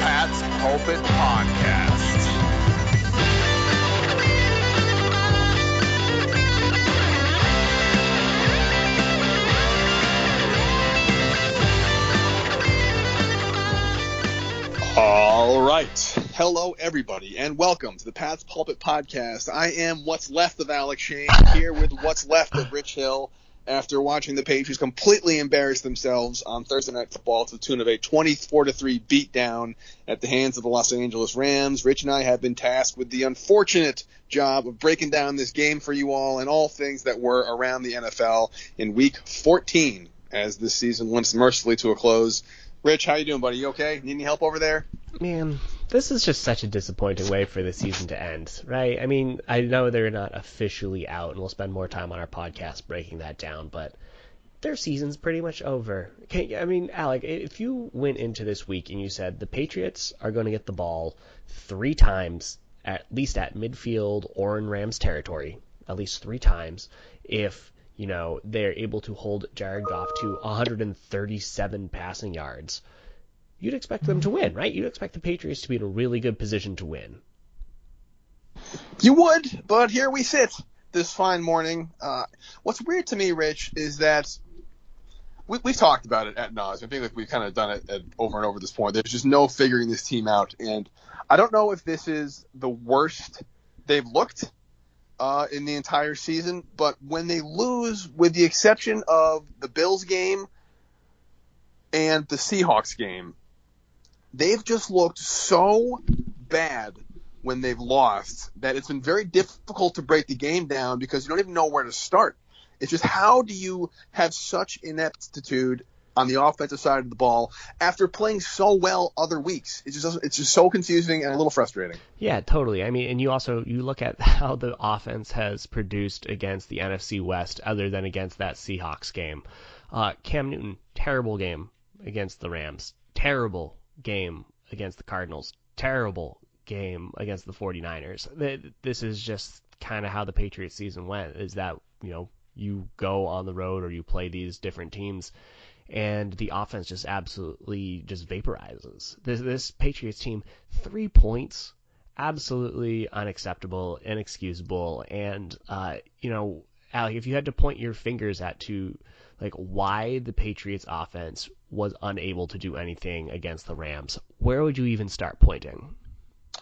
Pat's Pulpit Podcast. All right. Hello, everybody, and welcome to the Pat's Pulpit Podcast. I am what's left of Alec Shane here with what's left of Rich Hill after watching the Patriots completely embarrass themselves on Thursday Night Football to the tune of a 24 to 3 beatdown at the hands of the Los Angeles Rams. Rich and I have been tasked with the unfortunate job of breaking down this game for you all and all things that were around the NFL in week 14 as this season limps mercifully to a close. Rich, how you doing, buddy? You okay? Need any help over there? Man, this is just such a disappointing way for the season to end, right? I mean, I know they're not officially out, and we'll spend more time on our podcast breaking that down, but their season's pretty much over. I mean, Alec, if you went into this week and you said the Patriots are going to get the ball three times, at least at midfield or in Rams territory, at least three times, if you know they're able to hold Jared Goff to 137 passing yards you'd expect them to win, right? You'd expect the Patriots to be in a really good position to win. You would, but here we sit this fine morning. Uh, what's weird to me, Rich, is that we, we've talked about it at nauseam. I think like we've kind of done it at, over and over this point. There's just no figuring this team out, and I don't know if this is the worst they've looked uh, in the entire season, but when they lose, with the exception of the Bills game and the Seahawks game, they've just looked so bad when they've lost that it's been very difficult to break the game down because you don't even know where to start. It's just how do you have such ineptitude on the offensive side of the ball after playing so well other weeks? It's just it's just so confusing and a little frustrating. Yeah, totally. I mean, and you also you look at how the offense has produced against the NFC West, other than against that Seahawks game. Uh, Cam Newton, terrible game against the Rams. Terrible game against the Cardinals. Terrible game against the 49ers. This is just kind of how the Patriots season went is that, you know, you go on the road or you play these different teams and the offense just absolutely just vaporizes. This, this Patriots team, three points, absolutely unacceptable, inexcusable, and uh, you know, Alec, if you had to point your fingers at to like why the Patriots offense was unable to do anything against the Rams, where would you even start pointing?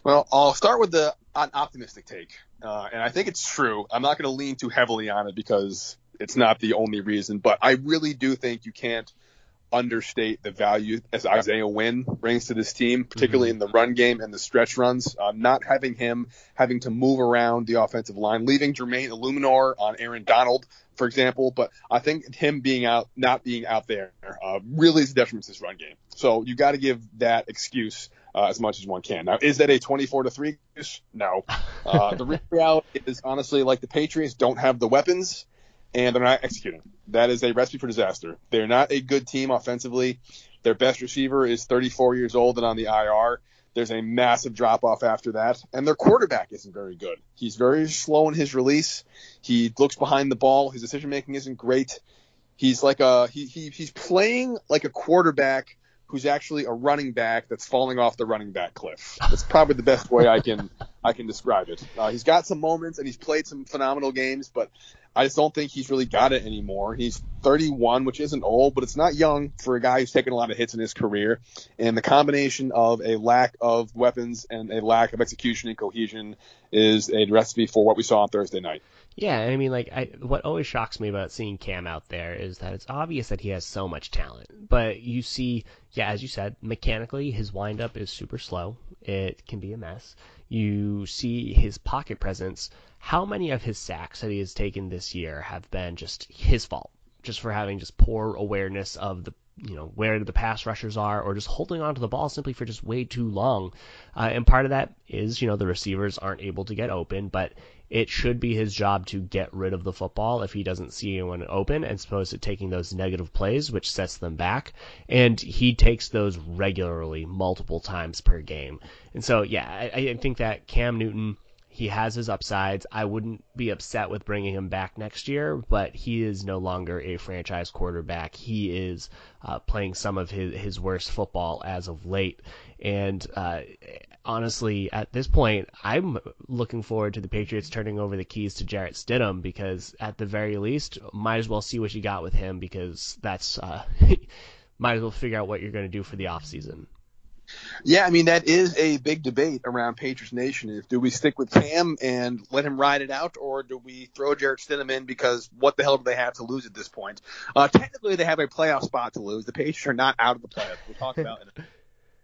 Well, I'll start with the an optimistic take, uh, and I think it's true. I'm not going to lean too heavily on it because it's not the only reason, but I really do think you can't understate the value as Isaiah Wynn brings to this team, particularly mm-hmm. in the run game and the stretch runs. Uh, not having him having to move around the offensive line, leaving Jermaine Eluemunor on Aaron Donald, for example. But I think him being out, not being out there, uh, really is a detriment to his run game. So you got to give that excuse uh, as much as one can. Now, is that a 24 to three? No. Uh, the reality is honestly like the Patriots don't have the weapons and they're not executing. That is a recipe for disaster. They're not a good team offensively. Their best receiver is 34 years old and on the IR. There's a massive drop off after that, and their quarterback isn't very good. He's very slow in his release. He looks behind the ball. His decision making isn't great. He's like a he, he he's playing like a quarterback who's actually a running back that's falling off the running back cliff. That's probably the best way I can I can describe it. Uh, he's got some moments and he's played some phenomenal games, but I just don't think he's really got it anymore. He's 31, which isn't old, but it's not young for a guy who's taken a lot of hits in his career. And the combination of a lack of weapons and a lack of execution and cohesion is a recipe for what we saw on Thursday night. Yeah, I mean, like, I, what always shocks me about seeing Cam out there is that it's obvious that he has so much talent. But you see, yeah, as you said, mechanically, his windup is super slow. It can be a mess. You see his pocket presence. How many of his sacks that he has taken this year have been just his fault? Just for having just poor awareness of the you know where the pass rushers are, or just holding on to the ball simply for just way too long. Uh, and part of that is you know the receivers aren't able to get open, but it should be his job to get rid of the football if he doesn't see anyone open, as opposed to taking those negative plays, which sets them back. And he takes those regularly, multiple times per game. And so, yeah, I, I think that Cam Newton, he has his upsides. I wouldn't be upset with bringing him back next year, but he is no longer a franchise quarterback. He is uh, playing some of his, his worst football as of late. And uh, honestly, at this point, I'm looking forward to the Patriots turning over the keys to Jarrett Stidham because, at the very least, might as well see what you got with him because that's uh, might as well figure out what you're going to do for the offseason. Yeah, I mean that is a big debate around Patriots Nation. If do we stick with Cam and let him ride it out, or do we throw Jarrett Stidham in because what the hell do they have to lose at this point? Uh, technically, they have a playoff spot to lose. The Patriots are not out of the playoffs. We'll talk about it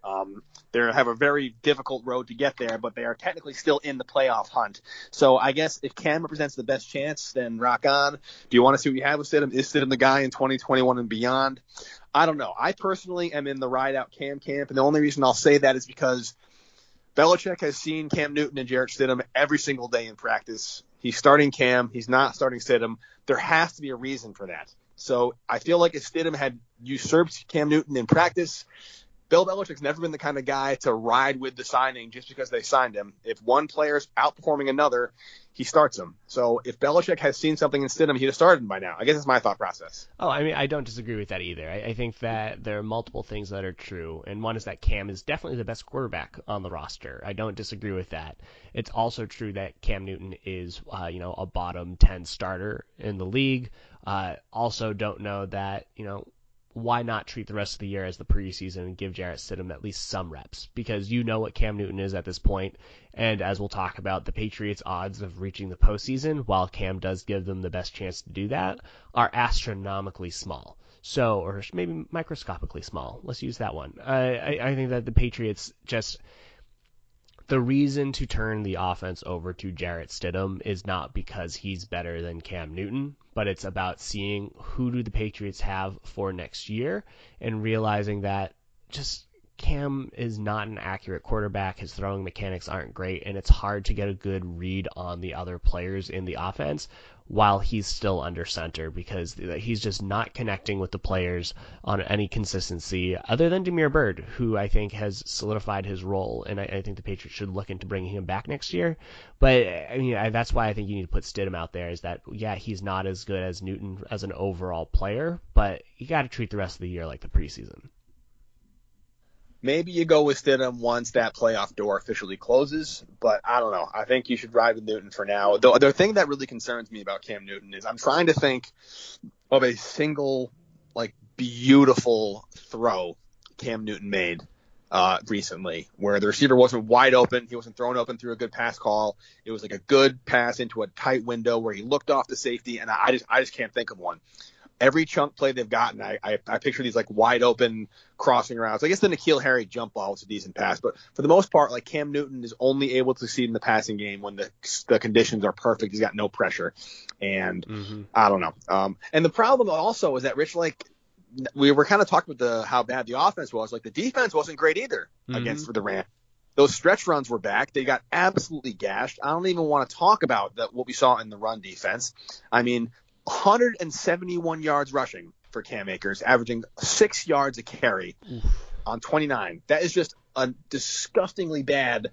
um, they have a very difficult road to get there, but they are technically still in the playoff hunt. So I guess if Cam represents the best chance, then rock on. Do you want to see what you have with Stidham? Is Stidham the guy in 2021 and beyond? I don't know. I personally am in the ride out Cam camp, and the only reason I'll say that is because Belichick has seen Cam Newton and Jarrett Stidham every single day in practice. He's starting Cam. He's not starting Stidham. There has to be a reason for that. So I feel like if Stidham had usurped Cam Newton in practice, Bill Belichick's never been the kind of guy to ride with the signing just because they signed him. If one player's outperforming another, he starts him. So if Belichick has seen something in Stidham, he'd have started him by now. I guess that's my thought process. Oh, I mean, I don't disagree with that either. I, I think that there are multiple things that are true, and one is that Cam is definitely the best quarterback on the roster. I don't disagree with that. It's also true that Cam Newton is, uh, you know, a bottom ten starter in the league. Uh, also, don't know that you know why not treat the rest of the year as the preseason and give Jarrett Stidham at least some reps? Because you know what Cam Newton is at this point, and as we'll talk about, the Patriots' odds of reaching the postseason, while Cam does give them the best chance to do that, are astronomically small. So, or maybe microscopically small. Let's use that one. I, I, I think that the Patriots just the reason to turn the offense over to Jarrett Stidham is not because he's better than Cam Newton, but it's about seeing who do the Patriots have for next year and realizing that just Cam is not an accurate quarterback. His throwing mechanics aren't great, and it's hard to get a good read on the other players in the offense while he's still under center because he's just not connecting with the players on any consistency other than Damiere Byrd, who I think has solidified his role, and I, I think the Patriots should look into bringing him back next year. But I mean, I, that's why I think you need to put Stidham out there. Is that yeah, he's not as good as Newton as an overall player, but you got to treat the rest of the year like the preseason. Maybe you go with Stidham once that playoff door officially closes, but I don't know. I think you should ride with Newton for now. The, the thing that really concerns me about Cam Newton is I'm trying to think of a single, like, beautiful throw Cam Newton made uh, recently, where the receiver wasn't wide open, he wasn't thrown open through a good pass call. It was like a good pass into a tight window where he looked off the safety, and I just I just can't think of one every chunk play they've gotten, I, I, I picture these like wide open crossing routes. I guess the N'Keal Harry jump ball was a decent pass, but for the most part, like Cam Newton is only able to succeed in the passing game when the the conditions are perfect. He's got no pressure, and mm-hmm. I don't know. Um, and the problem also is that Rich like we were kind of talking about the how bad the offense was. Like the defense wasn't great either mm-hmm. against the Rams. Those stretch runs were back. They got absolutely gashed. I don't even want to talk about that what we saw in the run defense. I mean, 171 yards rushing for Cam Akers, averaging six yards a carry on 29. That is just a disgustingly bad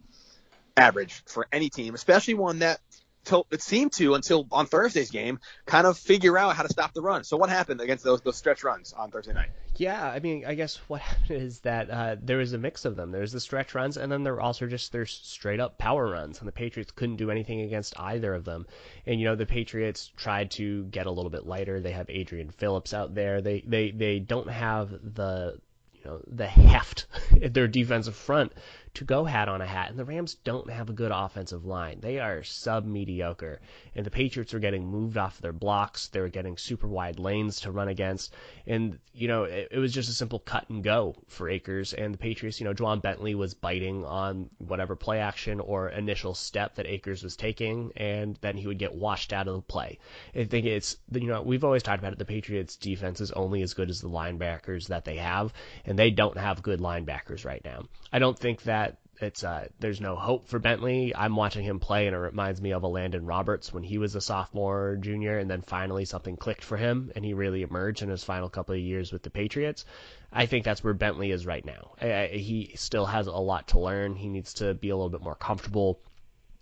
average for any team, especially one that till it seemed to until on Thursday's game kind of figure out how to stop the run. So what happened against those those stretch runs on Thursday night? Yeah, I mean, I guess what happened is that uh, there was a mix of them. There's the stretch runs, and then there also just there's straight up power runs, and the Patriots couldn't do anything against either of them. And you know, the Patriots tried to get a little bit lighter. They have Adrian Phillips out there. They they they don't have the you know the heft at their defensive front to go hat on a hat. And the Rams don't have a good offensive line. They are sub mediocre. And the Patriots are getting moved off their blocks. They were getting super wide lanes to run against. And, you know, it, it was just a simple cut and go for Akers. And the Patriots, you know, Ja'Whaun Bentley was biting on whatever play action or initial step that Akers was taking. And then he would get washed out of the play. I think it's, you know, we've always talked about it. The Patriots defense is only as good as the linebackers that they have. And they don't have good linebackers right now. I don't think that it's uh, there's no hope for Bentley. I'm watching him play, and it reminds me of Elandon Roberts when he was a sophomore, junior, and then finally something clicked for him, and he really emerged in his final couple of years with the Patriots. I think that's where Bentley is right now. I, I, he still has a lot to learn. He needs to be a little bit more comfortable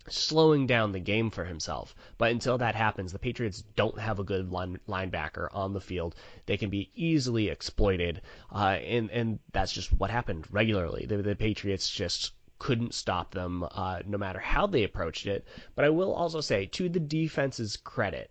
slowing down the game for himself. But until that happens, the Patriots don't have a good line, linebacker on the field. They can be easily exploited, uh, and and that's just what happened regularly. The, the Patriots just couldn't stop them uh, no matter how they approached it. But I will also say, to the defense's credit,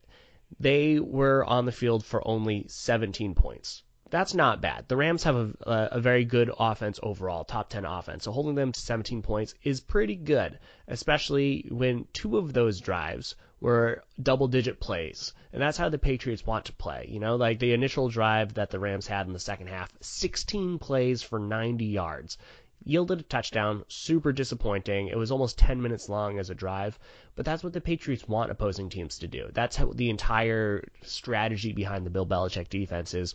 they were on the field for only 17 points. That's not bad. The Rams have a, a, very good offense overall, top 10 offense. So holding them to 17 points is pretty good, especially when two of those drives were double digit plays. And that's how the Patriots want to play. You know, like the initial drive that the Rams had in the second half, 16 plays for 90 yards yielded a touchdown. Super disappointing. It was almost 10 minutes long as a drive, but that's what the Patriots want opposing teams to do. That's how the entire strategy behind the Bill Belichick defense is.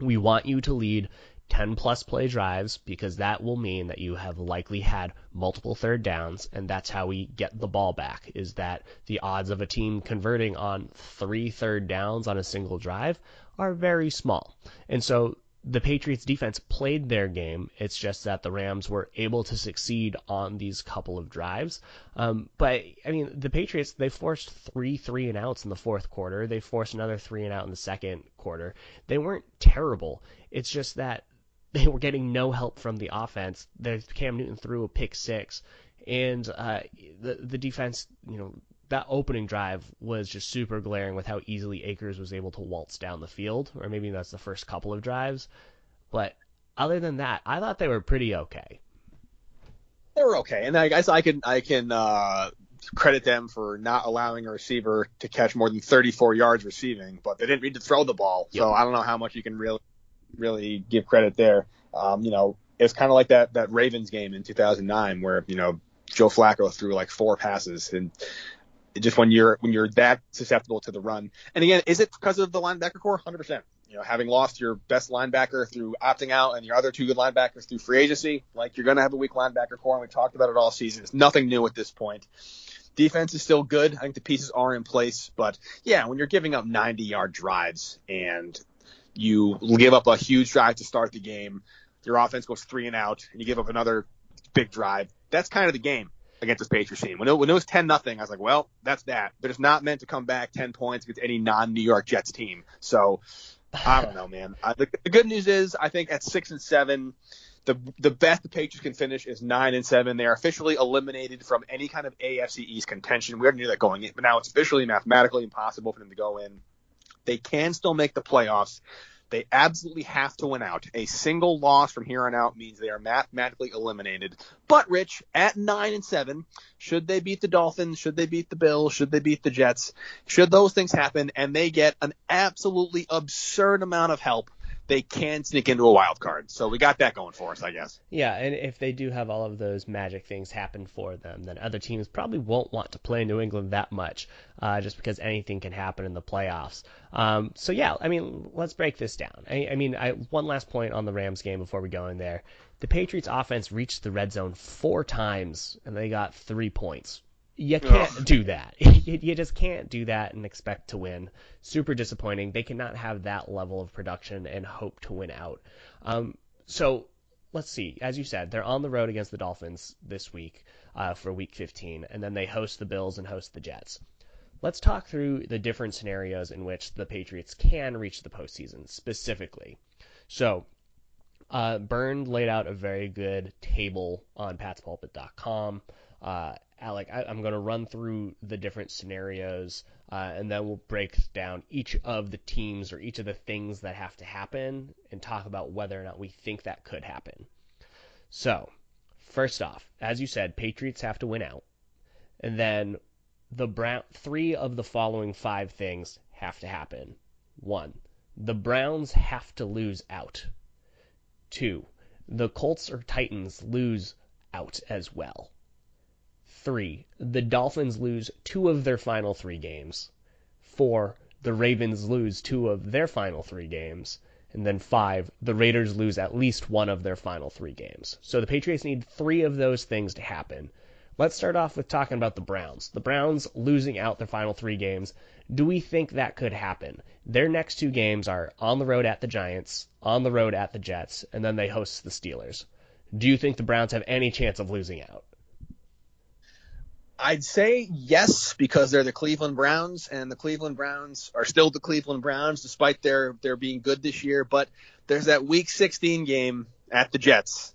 We want you to lead 10 plus play drives because that will mean that you have likely had multiple third downs and that's how we get the ball back is that the odds of a team converting on three third downs on a single drive are very small. And so the Patriots defense played their game. It's just that the Rams were able to succeed on these couple of drives. Um, but I mean, the Patriots they forced three three and outs in the fourth quarter. They forced another three and out in the second quarter. They weren't terrible. It's just that they were getting no help from the offense. The Cam Newton threw a pick six, and uh, the the defense, you know, that opening drive was just super glaring with how easily Akers was able to waltz down the field, or maybe that's the first couple of drives. But other than that, I thought they were pretty okay. They were okay, and I guess I can I can uh, credit them for not allowing a receiver to catch more than 34 yards receiving, but they didn't need to throw the ball. Yep. So I don't know how much you can really really give credit there. Um, you know, it's kind of like that that Ravens game in 2009 where you know Joe Flacco threw like four passes, and just when you're when you're that susceptible to the run. And again, is it because of the linebacker core? 100%. You know, having lost your best linebacker through opting out and your other two good linebackers through free agency, like you're going to have a weak linebacker core, and we talked about it all season. It's nothing new at this point. Defense is still good. I think the pieces are in place, but yeah, when you're giving up 90 yard drives and you give up a huge drive to start the game, your offense goes three and out, and you give up another big drive. That's kind of the game against this Patriots team. When it, when it was 10 nothing, I was like, well, that's that. But it's not meant to come back 10 points against any non New York Jets team. So I don't know, man. Uh, the, the good news is I think at six and seven, the the best the Patriots can finish is nine and seven. They are officially eliminated from any kind of AFC East contention. We already knew that going in, but now it's officially mathematically impossible for them to go in. They can still make the playoffs. They absolutely have to win out. A single loss from here on out means they are mathematically eliminated. But Rich, at nine and seven, should they beat the Dolphins? Should they beat the Bills? Should they beat the Jets? Should those things happen and they get an absolutely absurd amount of help they can sneak into a wild card. So we got that going for us, I guess. Yeah, and if they do have all of those magic things happen for them, then other teams probably won't want to play New England that much, uh, just because anything can happen in the playoffs. Um, so yeah, I mean, let's break this down. I, I mean, I, one last point on the Rams game before we go in there. The Patriots offense reached the red zone four times and they got three points. You can't Ugh. do that. you, you just can't do that and expect to win. Super disappointing. They cannot have that level of production and hope to win out. Um, so let's see. As you said, they're on the road against the Dolphins this week uh, for Week 15, and then they host the Bills and host the Jets. Let's talk through the different scenarios in which the Patriots can reach the postseason specifically. So, uh, Bernd laid out a very good table on patspulpit.com. Uh, Alec, I, am going to run through the different scenarios, uh, and then we'll break down each of the teams or each of the things that have to happen and talk about whether or not we think that could happen. So, first off, as you said, Patriots have to win out, and then the Brown three of the following five things have to happen. One, the Browns have to lose out. Two, the Colts or Titans lose out as well. Three, the Dolphins lose two of their final three games. Four, the Ravens lose two of their final three games. And then five, the Raiders lose at least one of their final three games. So the Patriots need three of those things to happen. Let's start off with talking about the Browns. The Browns losing out their final three games. Do we think that could happen? Their next two games are on the road at the Giants, on the road at the Jets, and then they host the Steelers. Do you think the Browns have any chance of losing out? I'd say yes because they're the Cleveland Browns, and the Cleveland Browns are still the Cleveland Browns despite their their being good this year. But there's that Week 16 game at the Jets,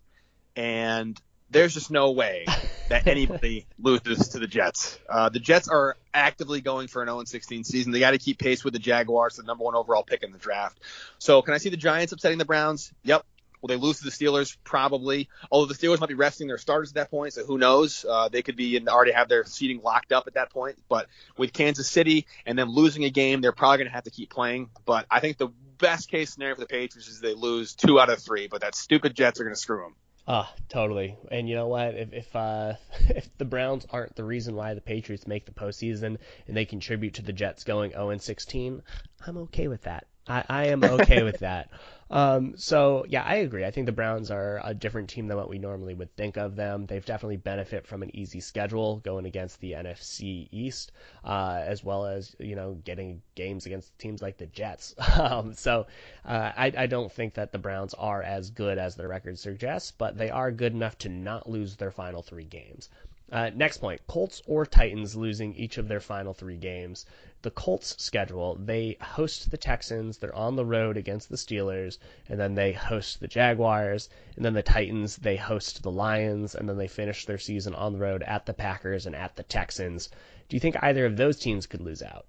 and there's just no way that anybody loses to the Jets. Uh, the Jets are actively going for an 0-16 season. They got to keep pace with the Jaguars, the number one overall pick in the draft. So can I see the Giants upsetting the Browns? Yep. Will they lose to the Steelers? Probably. Although the Steelers might be resting their starters at that point, so who knows? Uh, they could be and already have their seating locked up at that point. But with Kansas City and them losing a game, they're probably going to have to keep playing. But I think the best case scenario for the Patriots is they lose two out of three. But that stupid Jets are going to screw them. Ah, totally. And you know what? If if uh, if the Browns aren't the reason why the Patriots make the postseason and they contribute to the Jets going 0 and 16, I'm okay with that. I, I am okay with that. Um, so yeah, I agree. I think the Browns are a different team than what we normally would think of them. They've definitely benefit from an easy schedule going against the NFC East, uh, as well as you know getting games against teams like the Jets. um, so uh, I, I don't think that the Browns are as good as their record suggests, but they are good enough to not lose their final three games. Uh, next point Colts or Titans losing each of their final three games. The Colts schedule, they host the Texans, they're on the road against the Steelers, and then they host the Jaguars, and then the Titans, they host the Lions, and then they finish their season on the road at the Packers and at the Texans. Do you think either of those teams could lose out?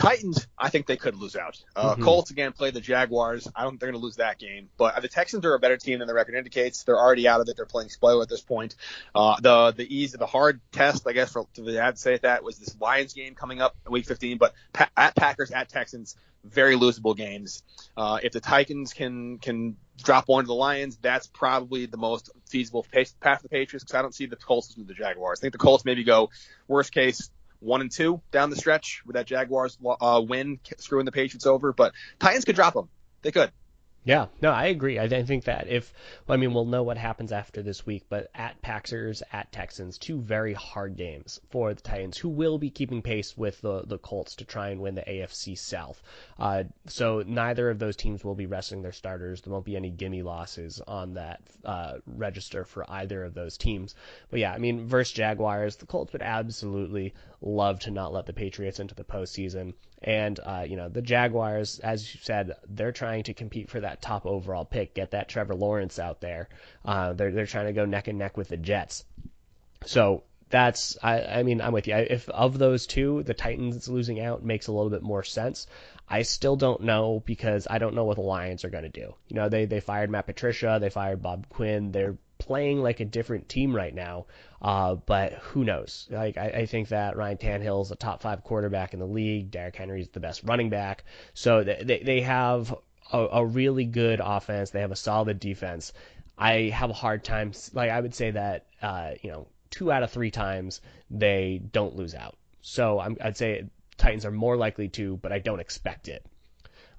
Titans, I think they could lose out. Uh, mm-hmm. Colts again play the Jaguars. I don't think they're going to lose that game. But the Texans are a better team than the record indicates. They're already out of it. They're playing spoiler at this point. Uh, the the easy, the hard test, I guess, for the dad to say that was this Lions game coming up in Week 15. But pa- at Packers, at Texans, very losable games. Uh, if the Titans can can drop one to the Lions, that's probably the most feasible path for the Patriots because I don't see the Colts losing the Jaguars. I think the Colts maybe go worst case one and two down the stretch with that Jaguars uh, win screwing the Patriots over. But Titans could drop them. They could. Yeah, no, I agree. I think that if, I mean, we'll know what happens after this week, but at Packers, at Texans, two very hard games for the Titans, who will be keeping pace with the the Colts to try and win the AFC South. Uh, so neither of those teams will be resting their starters. There won't be any gimme losses on that uh, register for either of those teams. But yeah, I mean, versus Jaguars, the Colts would absolutely love to not let the Patriots into the postseason. And uh, you know the Jaguars, as you said, they're trying to compete for that top overall pick, get that Trevor Lawrence out there. Uh, they're they're trying to go neck and neck with the Jets. So that's I, I mean I'm with you. If of those two, the Titans losing out makes a little bit more sense. I still don't know because I don't know what the Lions are going to do. You know, they they fired Matt Patricia, they fired Bob Quinn. They're playing like a different team right now. Uh, but who knows? Like I, I think that Ryan Tannehill's a top five quarterback in the league. Derrick Henry's the best running back. So they they have a, a really good offense. They have a solid defense. I have a hard time. Like I would say that uh, you know two out of three times they don't lose out. So i would say Titans are more likely to, but I don't expect it.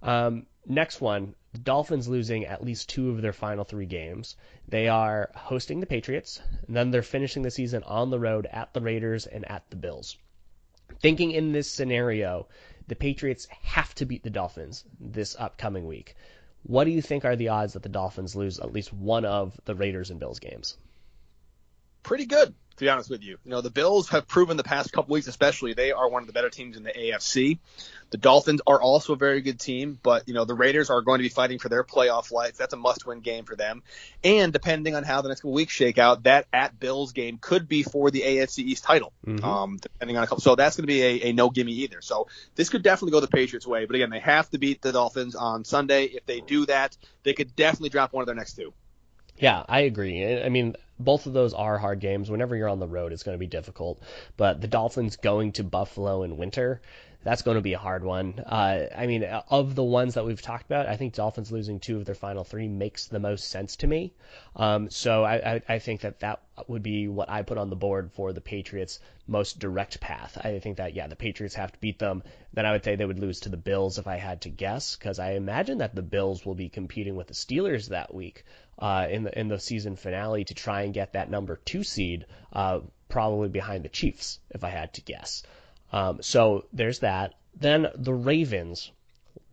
Um, next one, the Dolphins losing at least two of their final three games. They are hosting the Patriots, and then they're finishing the season on the road at the Raiders and at the Bills. Thinking in this scenario, the Patriots have to beat the Dolphins this upcoming week. What do you think are the odds that the Dolphins lose at least one of the Raiders and Bills games? Pretty good to be honest with you. You know, the Bills have proven the past couple weeks, especially, they are one of the better teams in the AFC. The Dolphins are also a very good team, but you know, the Raiders are going to be fighting for their playoff life. That's a must-win game for them. And depending on how the next couple weeks shake out, that at Bills game could be for the AFC East title. Mm-hmm. Um, depending on a couple. So that's going to be a, a no gimme either. So this could definitely go the Patriots' way. But again, they have to beat the Dolphins on Sunday. If they do that, they could definitely drop one of their next two. Yeah, I agree. I mean, both of those are hard games. Whenever you're on the road, it's going to be difficult. But the Dolphins going to Buffalo in winter, that's going to be a hard one. Uh, I mean, of the ones that we've talked about, I think Dolphins losing two of their final three makes the most sense to me. Um, so I, I, I think that that would be what I put on the board for the Patriots' most direct path. I think that, yeah, the Patriots have to beat them. Then I would say they would lose to the Bills if I had to guess, because I imagine that the Bills will be competing with the Steelers that week uh, in the in the season finale to try and get that number two seed, uh, probably behind the Chiefs, if I had to guess. Um, so there's that. Then the Ravens,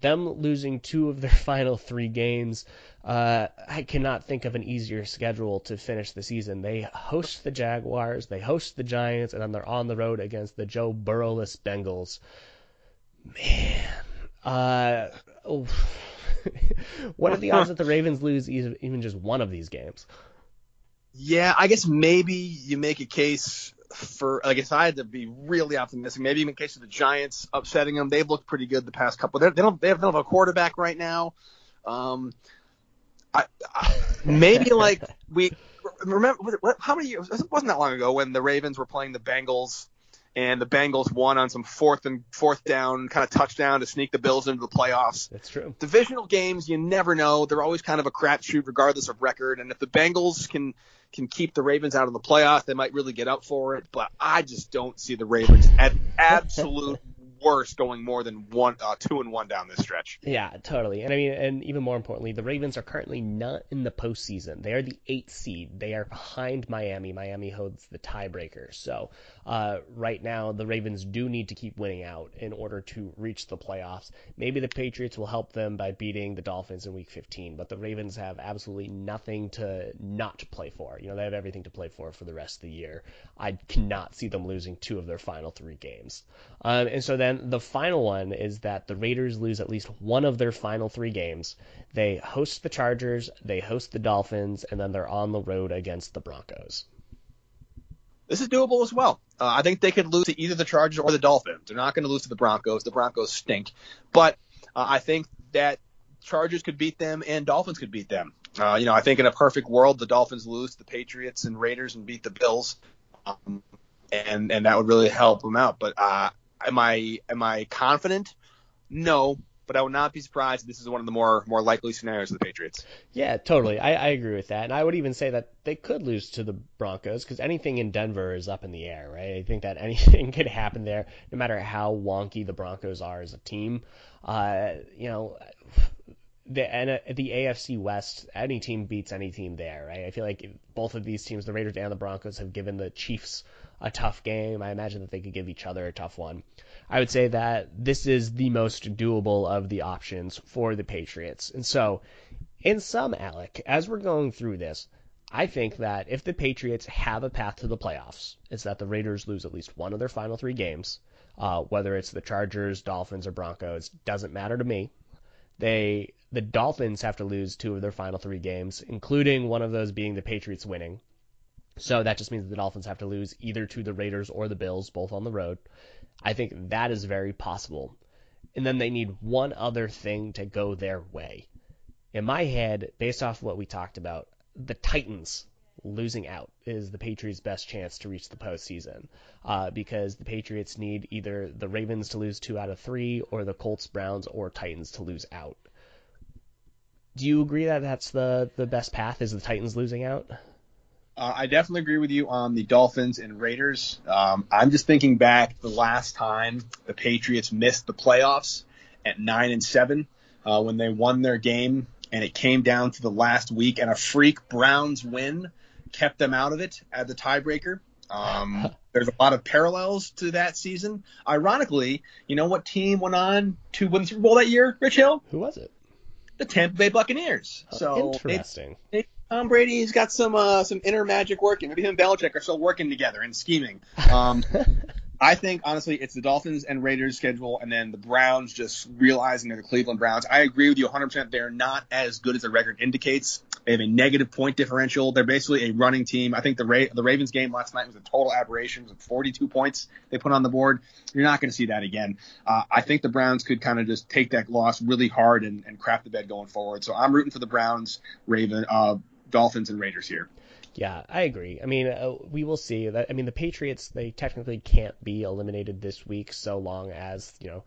them losing two of their final three games. Uh, I cannot think of an easier schedule to finish the season. They host the Jaguars, they host the Giants, and then they're on the road against the Joe Burrowless Bengals. Man, uh, oh. what are the odds that the Ravens lose even just one of these games? Yeah, I guess maybe you make a case for like if I had to be really optimistic, maybe in case of the Giants upsetting them, they've looked pretty good the past couple. They're, they don't they, have, don't have a quarterback right now. Um, I, I maybe like we remember how many years? It wasn't that long ago when the Ravens were playing the Bengals and the Bengals won on some fourth and fourth down kind of touchdown to sneak the Bills into the playoffs. That's true. Divisional games, you never know. They're always kind of a crapshoot regardless of record. And if the Bengals can can keep the Ravens out of the playoffs, they might really get up for it. But I just don't see the Ravens at absolute worse going more than one, uh, two and one down this stretch. Yeah, totally. And I mean, and even more importantly, the Ravens are currently not in the postseason. They are the eighth seed. They are behind Miami. Miami holds the tiebreaker. So uh, right now, the Ravens do need to keep winning out in order to reach the playoffs. Maybe the Patriots will help them by beating the Dolphins in Week 15, but the Ravens have absolutely nothing to not play for. You know, they have everything to play for for the rest of the year. I cannot see them losing two of their final three games. Um, and so then then the final one is that the Raiders lose at least one of their final three games. They host the Chargers, they host the Dolphins, and then they're on the road against the Broncos. This is doable as well. Uh, I think they could lose to either the Chargers or the Dolphins. They're not going to lose to the Broncos. The Broncos stink. But uh, I think that Chargers could beat them and Dolphins could beat them. Uh, you know, I think in a perfect world, the Dolphins lose to the Patriots and Raiders and beat the Bills. Um, and and that would really help them out. But uh, Am I am I confident? No, but I would not be surprised if this is one of the more more likely scenarios of the Patriots. Yeah, totally. I, I agree with that, and I would even say that they could lose to the Broncos because anything in Denver is up in the air, right? I think that anything could happen there, no matter how wonky the Broncos are as a team. Uh, you know. The, and uh, the AFC West, any team beats any team there, right? I feel like both of these teams, the Raiders and the Broncos, have given the Chiefs a tough game. I imagine that they could give each other a tough one. I would say that this is the most doable of the options for the Patriots. And so, in sum, Alec, as we're going through this, I think that if the Patriots have a path to the playoffs, it's that the Raiders lose at least one of their final three games. Uh, whether it's the Chargers, Dolphins, or Broncos, doesn't matter to me. They the Dolphins have to lose two of their final three games, including one of those being the Patriots winning. So that just means the Dolphins have to lose either to the Raiders or the Bills, both on the road. I think that is very possible. And then they need one other thing to go their way. In my head, based off what we talked about, the Titans losing out is the Patriots' best chance to reach the postseason uh, because the Patriots need either the Ravens to lose two out of three or the Colts, Browns, or Titans to lose out. Do you agree that that's the, the best path is the Titans losing out? Uh, I definitely agree with you on the Dolphins and Raiders. Um, I'm just thinking back the last time the Patriots missed the playoffs at nine and seven uh, when they won their game, and it came down to the last week, and a freak Browns win kept them out of it at the tiebreaker. Um, there's a lot of parallels to that season. Ironically, you know what team went on to win the Super Bowl that year? Rich Hill. Who was it? the Tampa Bay Buccaneers. Oh, So interesting. Tom Brady's got some uh, some inner magic working. Maybe him and Belichick are still working together and scheming. Um, I think honestly, it's the Dolphins and Raiders schedule, and then the Browns just realizing they're the Cleveland Browns. I agree with you 100%. They're not as good as the record indicates. They have a negative point differential. They're basically a running team. I think the Ra- the Ravens game last night was a total aberration. It was 42 points they put on the board. You're not going to see that again. Uh, I think the Browns could kind of just take that loss really hard and, and crap the bed going forward. So I'm rooting for the Browns, Raven, uh, Dolphins, and Raiders here. Yeah, I agree. I mean, uh, we will see. That I mean, the Patriots they technically can't be eliminated this week so long as you know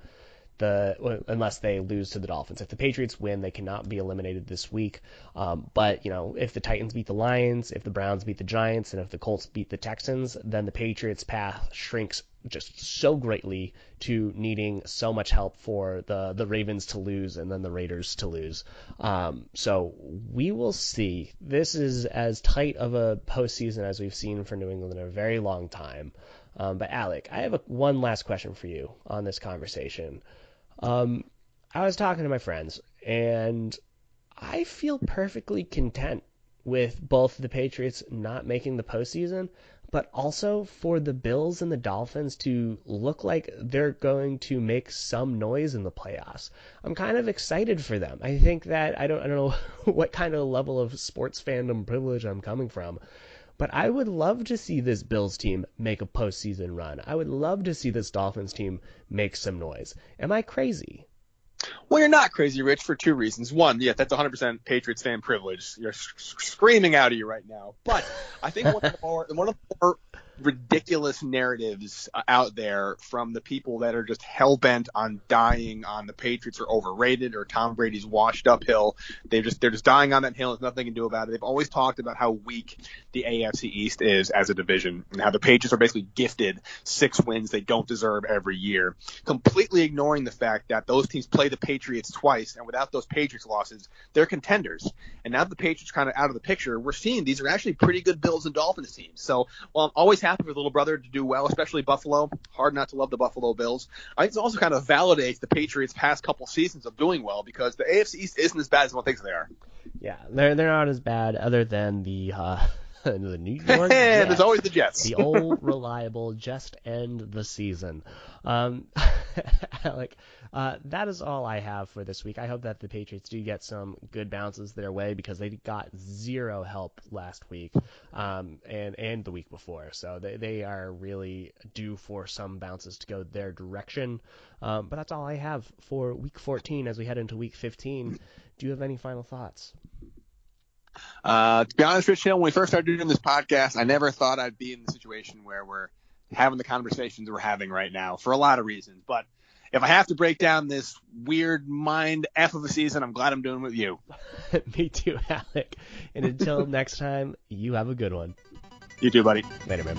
the unless they lose to the Dolphins. If the Patriots win, they cannot be eliminated this week. Um, but you know, if the Titans beat the Lions, if the Browns beat the Giants, and if the Colts beat the Texans, then the Patriots' path shrinks just so greatly to needing so much help for the the Ravens to lose and then the Raiders to lose. Um, so we will see. This is as tight of a postseason as we've seen for New England in a very long time. Um, but Alec, I have a, one last question for you on this conversation. Um, I was talking to my friends, and I feel perfectly content with both the Patriots not making the postseason, but also for the Bills and the Dolphins to look like they're going to make some noise in the playoffs. I'm kind of excited for them. I think that I don't I don't know what kind of level of sports fandom privilege I'm coming from, but I would love to see this Bills team make a postseason run. I would love to see this Dolphins team make some noise. Am I crazy? Well, you're not crazy, Rich, for two reasons. One, yeah, that's 100% Patriots fan privilege. You're sc- screaming out of you right now. But I think one of the more, one of the more ridiculous narratives uh, out there from the people that are just hell bent on dying on the Patriots are overrated or Tom Brady's washed uphill. They just they're just dying on that hill. There's nothing they can do about it. They've always talked about how weak the AFC East is as a division and how the Patriots are basically gifted six wins they don't deserve every year, completely ignoring the fact that those teams play the Patriots twice, and without those Patriots losses, they're contenders. And now the Patriots kind of out of the picture, we're seeing these are actually pretty good Bills and Dolphins teams. So while I'm always happy for the little brother to do well, especially Buffalo, hard not to love the Buffalo Bills. I think it also kind of validates the Patriots' past couple seasons of doing well because the AFC East isn't as bad as one thinks they are. Yeah, they're they're not as bad, other than the uh, the New York. There's Jets. always the Jets. the old reliable just end the season. Um, Alec, uh, that is all I have for this week. I hope that the Patriots do get some good bounces their way because they got zero help last week um, and and the week before. So they, they are really due for some bounces to go their direction. Um, but that's all I have for week 14 as we head into week 15. Do you have any final thoughts? Uh, to be honest, Rich Hill, when we first started doing this podcast, I never thought I'd be in the situation where we're having the conversations we're having right now for a lot of reasons. But if I have to break down this weird mind F of a season, I'm glad I'm doing it with you. Me too, Alec. And until next time, you have a good one. You too, buddy. Later, man.